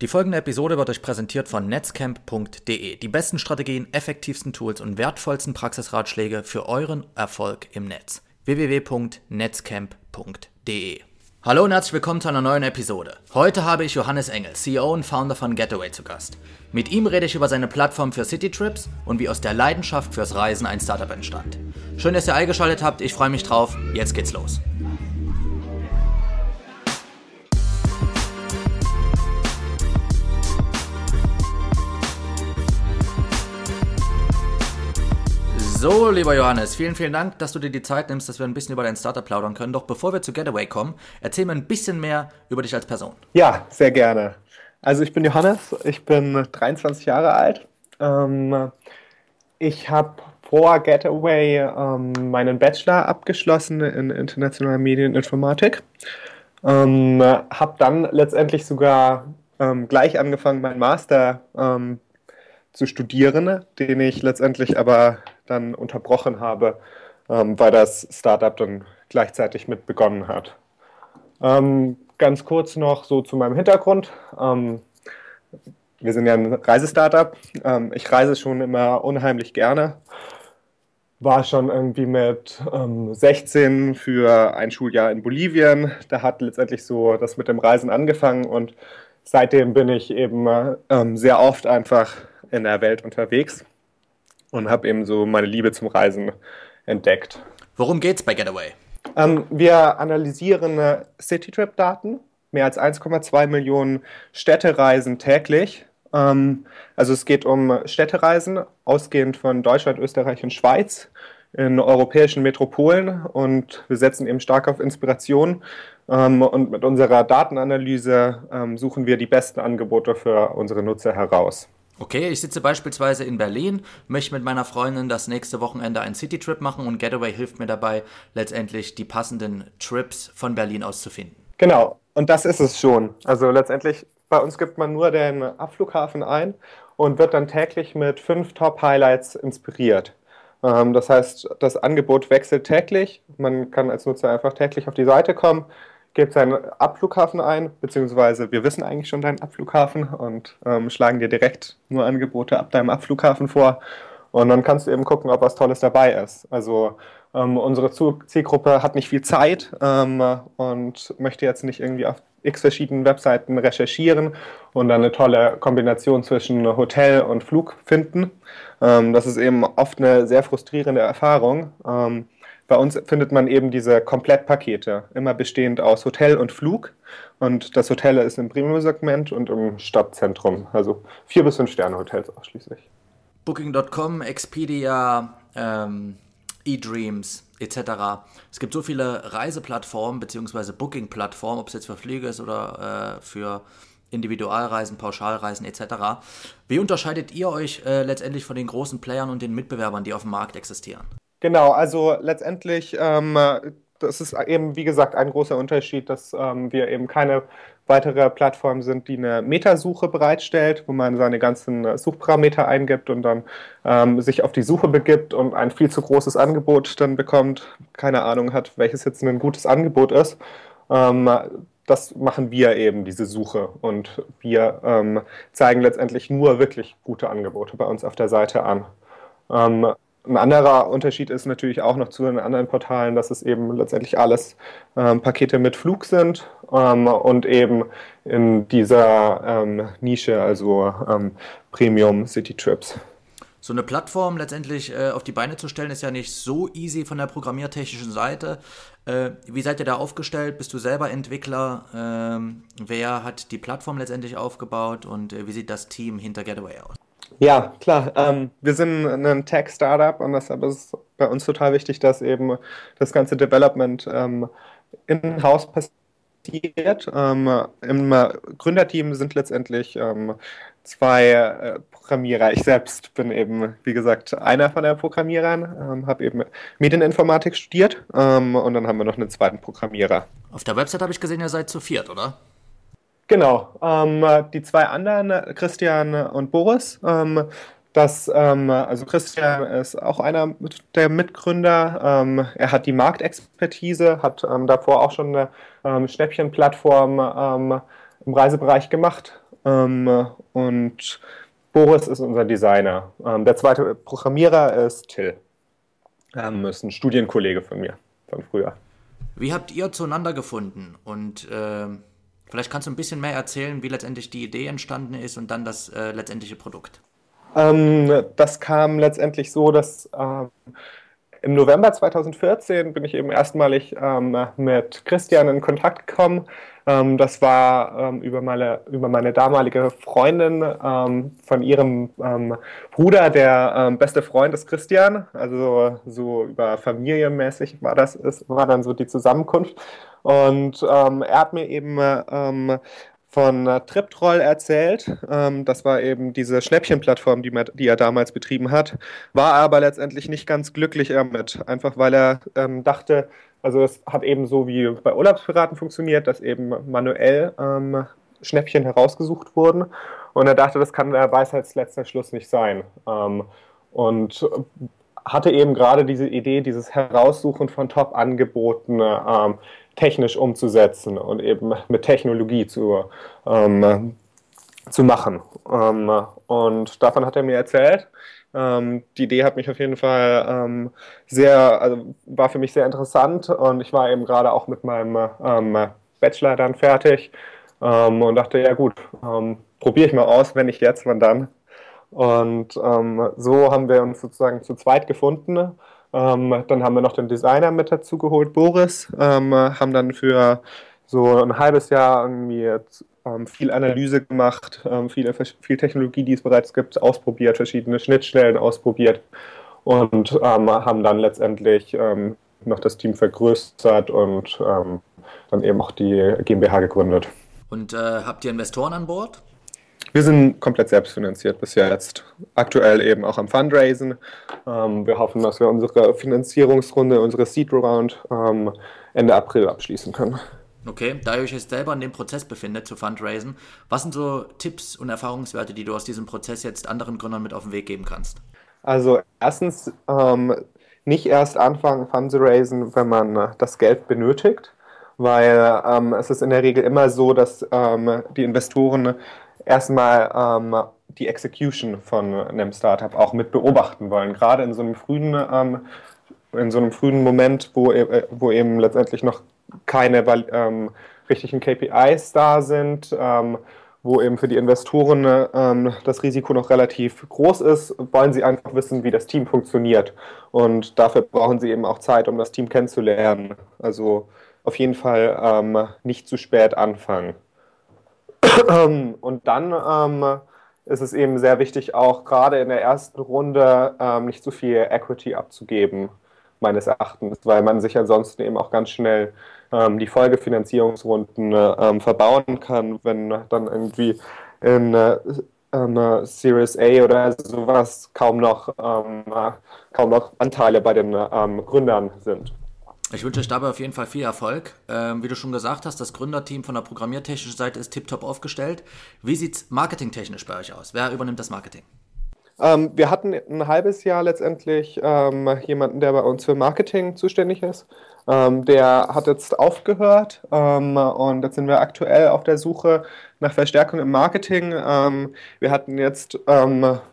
Die folgende Episode wird euch präsentiert von netzcamp.de. Die besten Strategien, effektivsten Tools und wertvollsten Praxisratschläge für euren Erfolg im Netz. www.netzcamp.de Hallo und herzlich willkommen zu einer neuen Episode. Heute habe ich Johannes Engel, CEO und Founder von Getaway zu Gast. Mit ihm rede ich über seine Plattform für Citytrips und wie aus der Leidenschaft fürs Reisen ein Startup entstand. Schön, dass ihr eingeschaltet habt, ich freue mich drauf. Jetzt geht's los. So, lieber Johannes, vielen, vielen Dank, dass du dir die Zeit nimmst, dass wir ein bisschen über dein Startup plaudern können. Doch bevor wir zu Getaway kommen, erzähl mir ein bisschen mehr über dich als Person. Ja, sehr gerne. Also ich bin Johannes, ich bin 23 Jahre alt. Ähm, ich habe vor Getaway ähm, meinen Bachelor abgeschlossen in internationaler Medieninformatik. Ähm, habe dann letztendlich sogar ähm, gleich angefangen, meinen Master zu studieren, den ich letztendlich aber dann unterbrochen habe, ähm, weil das Startup dann gleichzeitig mit begonnen hat. Ähm, ganz kurz noch so zu meinem Hintergrund. Ähm, wir sind ja ein Reisestartup. Ähm, ich reise schon immer unheimlich gerne. War schon irgendwie mit 16 ähm, für ein Schuljahr in Bolivien. Da hat letztendlich so das mit dem Reisen angefangen und seitdem bin ich eben ähm, sehr oft einfach in der Welt unterwegs und habe eben so meine Liebe zum Reisen entdeckt. Worum geht's bei Getaway? Ähm, wir analysieren äh, Citytrip-Daten, mehr als 1,2 Millionen Städtereisen täglich. Ähm, also es geht um Städtereisen, ausgehend von Deutschland, Österreich und Schweiz in europäischen Metropolen und wir setzen eben stark auf Inspiration ähm, und mit unserer Datenanalyse ähm, suchen wir die besten Angebote für unsere Nutzer heraus. Okay, ich sitze beispielsweise in Berlin, möchte mit meiner Freundin das nächste Wochenende einen Citytrip machen und Getaway hilft mir dabei, letztendlich die passenden Trips von Berlin aus zu finden. Genau, und das ist es schon. Also letztendlich, bei uns gibt man nur den Abflughafen ein und wird dann täglich mit fünf Top-Highlights inspiriert. Ähm, das heißt, das Angebot wechselt täglich. Man kann als Nutzer einfach täglich auf die Seite kommen, gibt seinen Abflughafen ein, beziehungsweise wir wissen eigentlich schon deinen Abflughafen und ähm, schlagen dir direkt nur Angebote ab deinem Abflughafen vor. Und dann kannst du eben gucken, ob was Tolles dabei ist. Also ähm, unsere Zielgruppe hat nicht viel Zeit ähm, und möchte jetzt nicht irgendwie auf x verschiedenen Webseiten recherchieren und dann eine tolle Kombination zwischen Hotel und Flug finden. Ähm, das ist eben oft eine sehr frustrierende Erfahrung. Bei uns findet man eben diese Komplettpakete, immer bestehend aus Hotel und Flug. Und das Hotel ist im Premium-Segment und im Stadtzentrum, also vier bis fünf Sterne Hotels ausschließlich. Booking.com, Expedia, ähm, eDreams etc. Es gibt so viele Reiseplattformen bzw. Booking-Plattformen, ob es jetzt für Flüge ist oder äh, für Individualreisen, Pauschalreisen etc. Wie unterscheidet ihr euch äh, letztendlich von den großen Playern und den Mitbewerbern, die auf dem Markt existieren? Genau, also letztendlich, ähm, das ist eben, wie gesagt, ein großer Unterschied, dass ähm, wir eben keine weitere Plattform sind, die eine Metasuche bereitstellt, wo man seine ganzen Suchparameter eingibt und dann ähm, sich auf die Suche begibt und ein viel zu großes Angebot dann bekommt, keine Ahnung hat, welches jetzt ein gutes Angebot ist. Ähm, das machen wir eben, diese Suche. Und wir ähm, zeigen letztendlich nur wirklich gute Angebote bei uns auf der Seite an. Ein anderer Unterschied ist natürlich auch noch zu den anderen Portalen, dass es eben letztendlich alles ähm, Pakete mit Flug sind ähm, und eben in dieser ähm, Nische, also ähm, Premium City Trips. So eine Plattform letztendlich äh, auf die Beine zu stellen, ist ja nicht so easy von der programmiertechnischen Seite. Äh, wie seid ihr da aufgestellt? Bist du selber Entwickler? Ähm, wer hat die Plattform letztendlich aufgebaut und äh, wie sieht das Team hinter Getaway aus? Ja, klar. Ähm, wir sind ein Tech-Startup und deshalb ist es bei uns total wichtig, dass eben das ganze Development ähm, in-house passiert. Ähm, Im Gründerteam sind letztendlich ähm, zwei äh, Programmierer. Ich selbst bin eben, wie gesagt, einer von den Programmierern, ähm, habe eben Medieninformatik studiert ähm, und dann haben wir noch einen zweiten Programmierer. Auf der Website habe ich gesehen, ihr seid zu viert, oder? Genau. Ähm, die zwei anderen, Christian und Boris, ähm, das, ähm, also Christian ist auch einer der Mitgründer. Ähm, er hat die Marktexpertise, hat ähm, davor auch schon eine ähm, Schnäppchenplattform im Reisebereich gemacht und Boris ist unser Designer. Der zweite Programmierer ist Till. Ähm, ist ein Studienkollege von mir, von früher. Wie habt ihr zueinander gefunden? Und äh, vielleicht kannst du ein bisschen mehr erzählen, wie letztendlich die Idee entstanden ist und dann das äh, letztendliche Produkt. Ähm, das kam letztendlich so, dass ähm, im November 2014 bin ich eben erstmalig ähm, mit Christian in Kontakt gekommen. Ähm, das war ähm, über, meine, über meine damalige Freundin ähm, von ihrem ähm, Bruder, der ähm, beste Freund ist Christian. Also so über familienmäßig war das, ist, war dann so die Zusammenkunft. Und ähm, er hat mir eben von Triptroll erzählt. Das war eben diese Schnäppchenplattform, die, die, er damals betrieben hat, war aber letztendlich nicht ganz glücklich damit, einfach weil er dachte, also es hat eben so wie bei Urlaubspiraten funktioniert, dass eben manuell ähm, Schnäppchen herausgesucht wurden und er dachte, das kann der Weisheitsletzter Schluss nicht sein. Ähm, und hatte eben gerade diese Idee, dieses Heraussuchen von Top-Angeboten ähm, technisch umzusetzen und eben mit Technologie zu, ähm, zu machen. Ähm, und davon hat er mir erzählt. Ähm, die Idee hat mich auf jeden Fall ähm, sehr, also war für mich sehr interessant und ich war eben gerade auch mit meinem Bachelor dann fertig und dachte, ja gut, probiere ich mal aus, wenn nicht jetzt, wann dann. Und so haben wir uns sozusagen zu zweit gefunden dann haben wir noch den Designer mit dazu geholt, Boris, haben dann für so ein halbes Jahr irgendwie viel Analyse gemacht, ähm, viel, viel Technologie, die es bereits gibt, ausprobiert, verschiedene Schnittstellen ausprobiert und ähm, haben dann letztendlich ähm, noch das Team vergrößert und dann eben auch die GmbH gegründet. Und äh, habt ihr Investoren an Bord? Wir sind komplett selbstfinanziert bis jetzt. Aktuell eben auch am Fundraisen. Ähm, wir hoffen, dass wir unsere Finanzierungsrunde, unsere Seed Round ähm, Ende April abschließen können. Okay, da ihr euch jetzt selber in dem Prozess befindet zu Fundraisen, was sind so Tipps und Erfahrungswerte, die du aus diesem Prozess jetzt anderen Gründern mit auf den Weg geben kannst? Also erstens ähm, nicht erst anfangen Fundraisen, wenn man das Geld benötigt, weil ähm, es ist in der Regel immer so, dass ähm, die Investoren erstmal ähm, die Execution von einem Startup auch mit beobachten wollen. Gerade in so einem frühen, ähm, in so einem frühen Moment, wo, äh, wo eben letztendlich noch keine ähm, richtigen KPIs da sind, ähm, wo eben für die Investoren ähm, das Risiko noch relativ groß ist, wollen sie einfach wissen, wie das Team funktioniert. Und dafür brauchen sie eben auch Zeit, um das Team kennenzulernen. Also auf jeden Fall ähm, nicht zu spät anfangen. Und dann ähm, ist es eben sehr wichtig, auch gerade in der ersten Runde ähm, nicht zu viel Equity abzugeben, meines Erachtens, weil man sich ansonsten eben auch ganz schnell ähm, die Folgefinanzierungsrunden ähm, verbauen kann, wenn dann irgendwie in äh, äh, Series A oder sowas kaum noch, ähm, kaum noch Anteile bei den ähm, Gründern sind. Ich wünsche euch dabei auf jeden Fall viel Erfolg. Ähm, wie du schon gesagt hast, das Gründerteam von der programmiertechnischen Seite ist tiptop aufgestellt. Wie sieht es marketingtechnisch bei euch aus? Wer übernimmt das Marketing? Ähm, wir hatten ein halbes Jahr letztendlich ähm, jemanden, der bei uns für Marketing zuständig ist. Ähm, der hat jetzt aufgehört ähm, und jetzt sind wir aktuell auf der Suche nach Verstärkung im Marketing. Ähm, wir hatten jetzt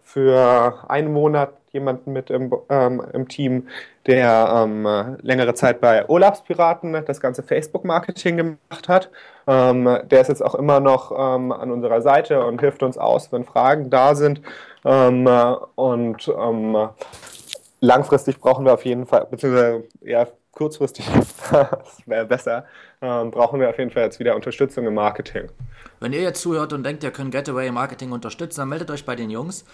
für einen Monat jemanden mit im, ähm, im Team, der ähm, längere Zeit bei Urlaubspiraten das ganze Facebook-Marketing gemacht hat. Ähm, der ist jetzt auch immer noch ähm, an unserer Seite und hilft uns aus, wenn Fragen da sind. Ähm, und ähm, langfristig brauchen wir auf jeden Fall, beziehungsweise ja, kurzfristig, das wäre besser, brauchen wir auf jeden Fall jetzt wieder Unterstützung im Marketing. Wenn ihr jetzt zuhört und denkt, ihr könnt Getaway Marketing unterstützen, dann meldet euch bei den Jungs.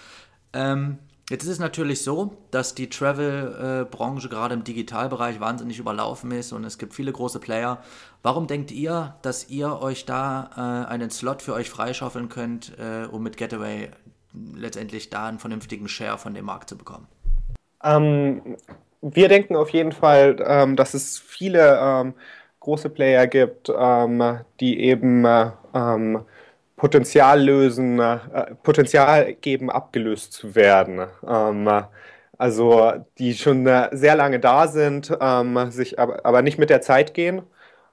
Ähm, Jetzt ist es natürlich so, dass die Travel-Branche gerade im Digitalbereich wahnsinnig überlaufen ist und es gibt viele große Player. Warum denkt ihr, dass ihr euch da äh, einen Slot für euch freischaufeln könnt, äh, um mit Getaway letztendlich da einen vernünftigen Share von dem Markt zu bekommen? Ähm, wir denken auf jeden Fall, ähm, dass es viele ähm, große Player gibt, ähm, die eben äh, ähm, Potenzial lösen, äh, Potenzial geben, abgelöst zu werden. Ähm, also die schon äh, sehr lange da sind, sich aber, aber, nicht mit der Zeit gehen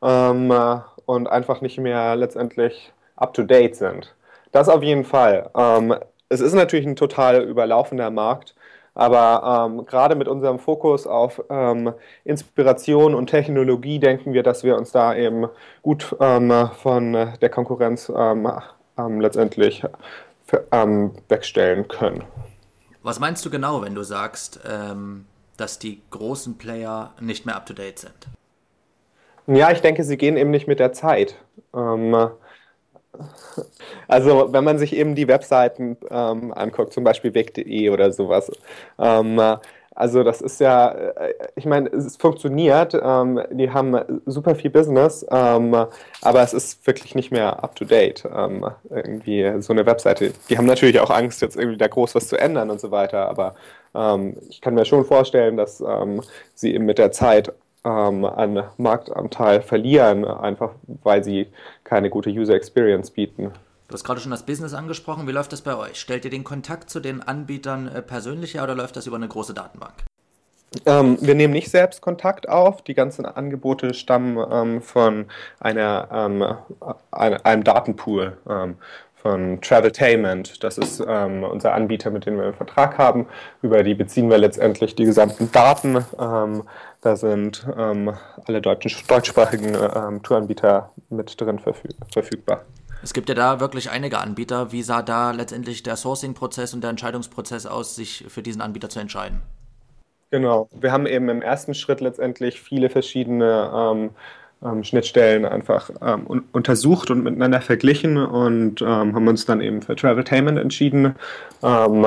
und einfach nicht mehr letztendlich up to date sind. Das auf jeden Fall. Es ist natürlich ein total überlaufender Markt, aber ähm, gerade mit unserem Fokus auf ähm, Inspiration und Technologie denken wir, dass wir uns da eben gut ähm, von der Konkurrenz ähm, ähm, letztendlich wegstellen können. Was meinst du genau, wenn du sagst, dass die großen Player nicht mehr up-to-date sind? Ja, ich denke, sie gehen eben nicht mit der Zeit. Ähm, also wenn man sich eben die Webseiten ähm, anguckt, zum Beispiel weg.de oder sowas, ähm, also das ist ja, äh, ich meine, es funktioniert, ähm, die haben super viel Business, ähm, aber es ist wirklich nicht mehr up-to-date. Ähm, irgendwie so eine Webseite, die haben natürlich auch Angst, jetzt irgendwie da groß was zu ändern und so weiter, aber ähm, ich kann mir schon vorstellen, dass ähm, sie eben mit der Zeit ähm, an Marktanteil verlieren, einfach weil sie keine gute User Experience bieten. Du hast gerade schon das Business angesprochen. Wie läuft das bei euch? Stellt ihr den Kontakt zu den Anbietern äh, persönlich her oder läuft das über eine große Datenbank? Ähm, wir nehmen nicht selbst Kontakt auf. Die ganzen Angebote stammen ähm, von einer, ähm, ein, einem Datenpool ähm, von Traveltainment. Das ist ähm, unser Anbieter, mit dem wir einen Vertrag haben. Über die beziehen wir letztendlich die gesamten Daten. Ähm, da sind alle deutschen, deutschsprachigen Touranbieter mit drin verfüg verfügbar. Es gibt ja da wirklich einige Anbieter. Wie sah da letztendlich der Sourcing-Prozess und der Entscheidungsprozess aus, sich für diesen Anbieter zu entscheiden? Genau. Wir haben eben im ersten Schritt letztendlich viele verschiedene ähm, ähm, Schnittstellen einfach ähm, un untersucht und miteinander verglichen und ähm, haben uns dann eben für Traveltainment entschieden, ähm,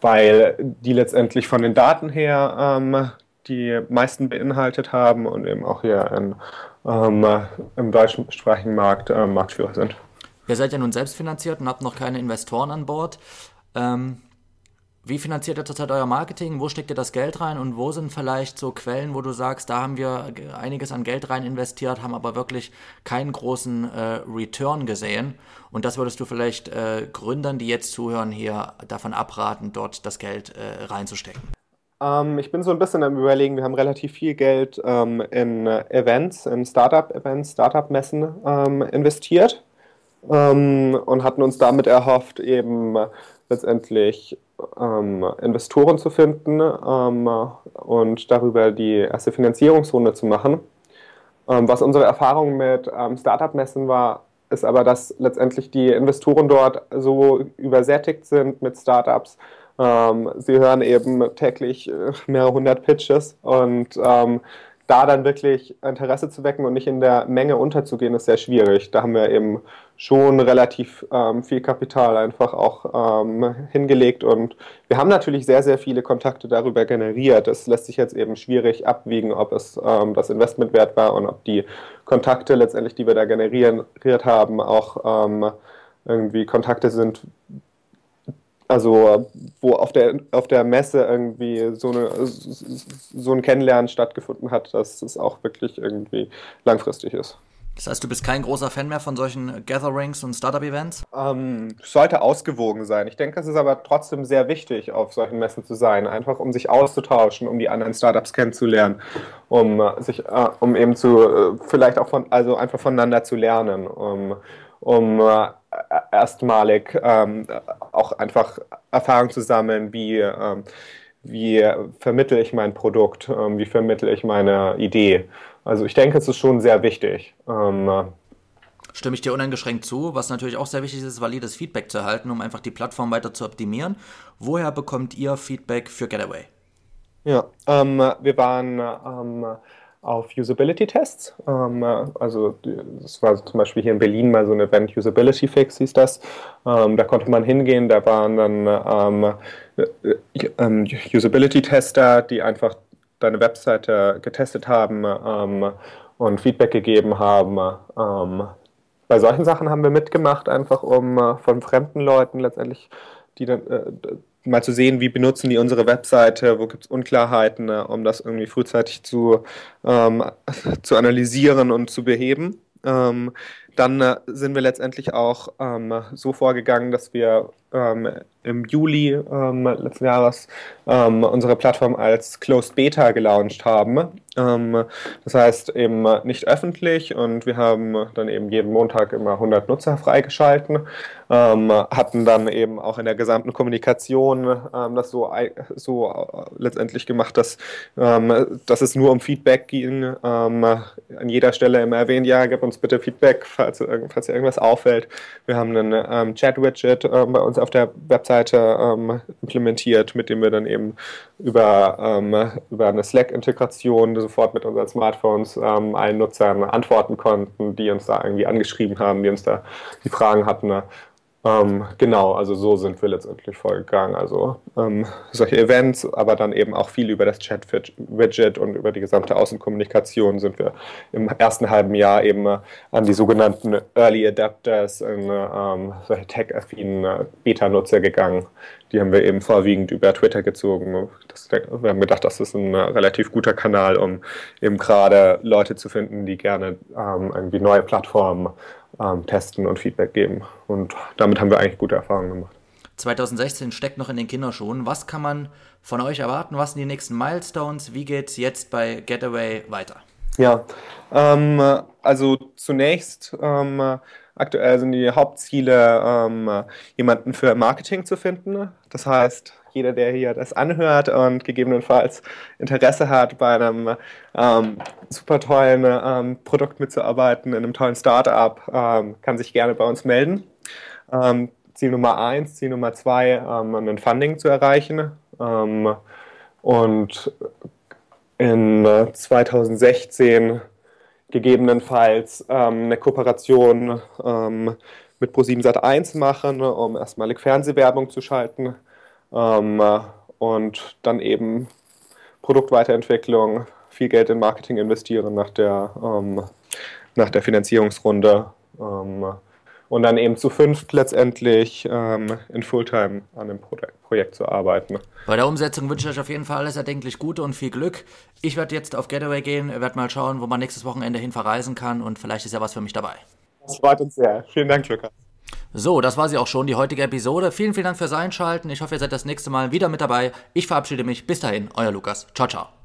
weil die letztendlich von den Daten her ähm, die meisten beinhaltet haben und eben auch hier in, im deutschsprachigen Markt Marktführer sind. Ihr seid ja nun selbst finanziert und habt noch keine Investoren an Bord. Ähm, wie finanziert ihr zurzeit euer Marketing? Wo steckt ihr das Geld rein? Und wo sind vielleicht so Quellen, wo du sagst, da haben wir einiges an Geld rein investiert, haben aber wirklich keinen großen äh, Return gesehen? Und das würdest du vielleicht äh, Gründern, die jetzt zuhören, hier davon abraten, dort das Geld äh, reinzustecken? Ähm, ich bin so ein bisschen am Überlegen, wir haben relativ viel Geld ähm, in Events, in Startup-Events, Startup-Messen ähm, investiert ähm, und hatten uns damit erhofft, eben letztendlich ähm, Investoren zu finden ähm, und darüber die erste Finanzierungsrunde zu machen. Ähm, was unsere Erfahrung mit ähm, Startup-Messen war, ist aber, dass letztendlich die Investoren dort so übersättigt sind mit Startups. Ähm, sie hören eben täglich äh, mehrere hundert Pitches und da dann wirklich Interesse zu wecken und nicht in der Menge unterzugehen, ist sehr schwierig. Da haben wir eben schon relativ ähm, viel Kapital einfach auch ähm, hingelegt und wir haben natürlich sehr, sehr viele Kontakte darüber generiert. Es lässt sich jetzt eben schwierig abwiegen, ob es ähm, das Investment wert war und ob die Kontakte letztendlich, die wir da generiert haben, auch ähm, irgendwie Kontakte sind, also wo auf der, auf der Messe irgendwie so, eine, so ein Kennenlernen stattgefunden hat, dass es auch wirklich irgendwie langfristig ist. Das heißt, du bist kein großer Fan mehr von solchen Gatherings und Startup-Events? Ähm, sollte ausgewogen sein. Ich denke, es ist aber trotzdem sehr wichtig, auf solchen Messen zu sein, einfach um sich auszutauschen, um die anderen Startups kennenzulernen, um äh, sich, äh, um eben zu, äh, vielleicht auch von, also einfach voneinander zu lernen, um, um äh, erstmalig ähm, auch einfach Erfahrung zu sammeln, wie, ähm, wie vermittle ich mein Produkt, ähm, wie vermittle ich meine Idee. Also ich denke, es ist schon sehr wichtig. Ähm, Stimme ich dir uneingeschränkt zu. Was natürlich auch sehr wichtig ist, valides Feedback zu erhalten, um einfach die Plattform weiter zu optimieren. Woher bekommt ihr Feedback für Getaway? Ja, ähm, wir waren ähm, auf Usability-Tests. Ähm, also das war zum Beispiel hier in Berlin mal so ein Event Usability Fix hieß das. Ähm, da konnte man hingehen, da waren dann ähm, äh, ähm, Usability-Tester, die einfach deine Webseite getestet haben ähm, und Feedback gegeben haben. Ähm, bei solchen Sachen haben wir mitgemacht, einfach um äh, von fremden Leuten letztendlich die dann äh, mal zu sehen, wie benutzen die unsere Webseite, wo gibt es Unklarheiten, äh, um das irgendwie frühzeitig zu, ähm, zu analysieren und zu beheben. Ähm, dann äh, sind wir letztendlich auch ähm, so vorgegangen, dass wir ähm, im Juli ähm, letzten Jahres ähm, unsere Plattform als Closed Beta gelauncht haben. Ähm, das heißt eben nicht öffentlich und wir haben dann eben jeden Montag immer 100 Nutzer freigeschalten, ähm, hatten dann eben auch in der gesamten Kommunikation das so, so äh, letztendlich gemacht, dass, dass es nur um Feedback ging. an jeder Stelle immer erwähnt, ja, gib uns bitte Feedback, falls, falls dir irgendwas auffällt. Wir haben einen Chat-Widget bei uns auf der Webseite ähm, implementiert, mit dem wir dann eben über, ähm, über eine Slack-Integration sofort mit unseren Smartphones ähm, allen Nutzern antworten konnten, die uns da irgendwie angeschrieben haben, die uns da die Fragen hatten. Ne? Ähm, genau, also so sind wir letztendlich vorgegangen. Also ähm, solche Events, aber dann eben auch viel über das Chat-Widget und über die gesamte Außenkommunikation sind wir im ersten halben Jahr eben äh, an die sogenannten Early Adapters, in, ähm, solche tech-affinen äh, Beta-Nutzer gegangen. Die haben wir eben vorwiegend über Twitter gezogen. Das, wir haben gedacht, das ist ein äh, relativ guter Kanal, um eben gerade Leute zu finden, die gerne ähm, irgendwie neue Plattformen ähm, testen und Feedback geben. Und damit haben wir eigentlich gute Erfahrungen gemacht. 2016 steckt noch in den Kinderschuhen. Was kann man von euch erwarten? Was sind die nächsten Milestones? Wie geht es jetzt bei Getaway weiter? Ja, ähm, also zunächst ähm, aktuell sind die Hauptziele, ähm, jemanden für Marketing zu finden. Das heißt, jeder, der hier das anhört und gegebenenfalls Interesse hat, bei einem ähm, super tollen ähm, Produkt mitzuarbeiten, in einem tollen Startup, ähm, kann sich gerne bei uns melden. Ähm, Ziel Nummer eins, Ziel Nummer zwei, ähm, ein Funding zu erreichen. Ähm, und in 2016 gegebenenfalls eine Kooperation mit Pro7 Sat1 machen, um erstmalig Fernsehwerbung zu schalten ähm, und dann eben Produktweiterentwicklung, viel Geld in Marketing investieren nach der, ähm, nach der Finanzierungsrunde. Ähm, und dann eben zu fünft letztendlich ähm, in Fulltime an dem Pro Projekt zu arbeiten. Bei der Umsetzung wünsche ich euch auf jeden Fall alles erdenklich Gute und viel Glück. Ich werde jetzt auf Getaway gehen, werde mal schauen, wo man nächstes Wochenende hin verreisen kann und vielleicht ist ja was für mich dabei. Das freut uns sehr. Vielen Dank, Lukas. So, das war sie auch schon, die heutige Episode. Vielen, vielen Dank fürs Einschalten. Ich hoffe, ihr seid das nächste Mal wieder mit dabei. Ich verabschiede mich. Bis dahin, euer Lukas. Ciao, ciao.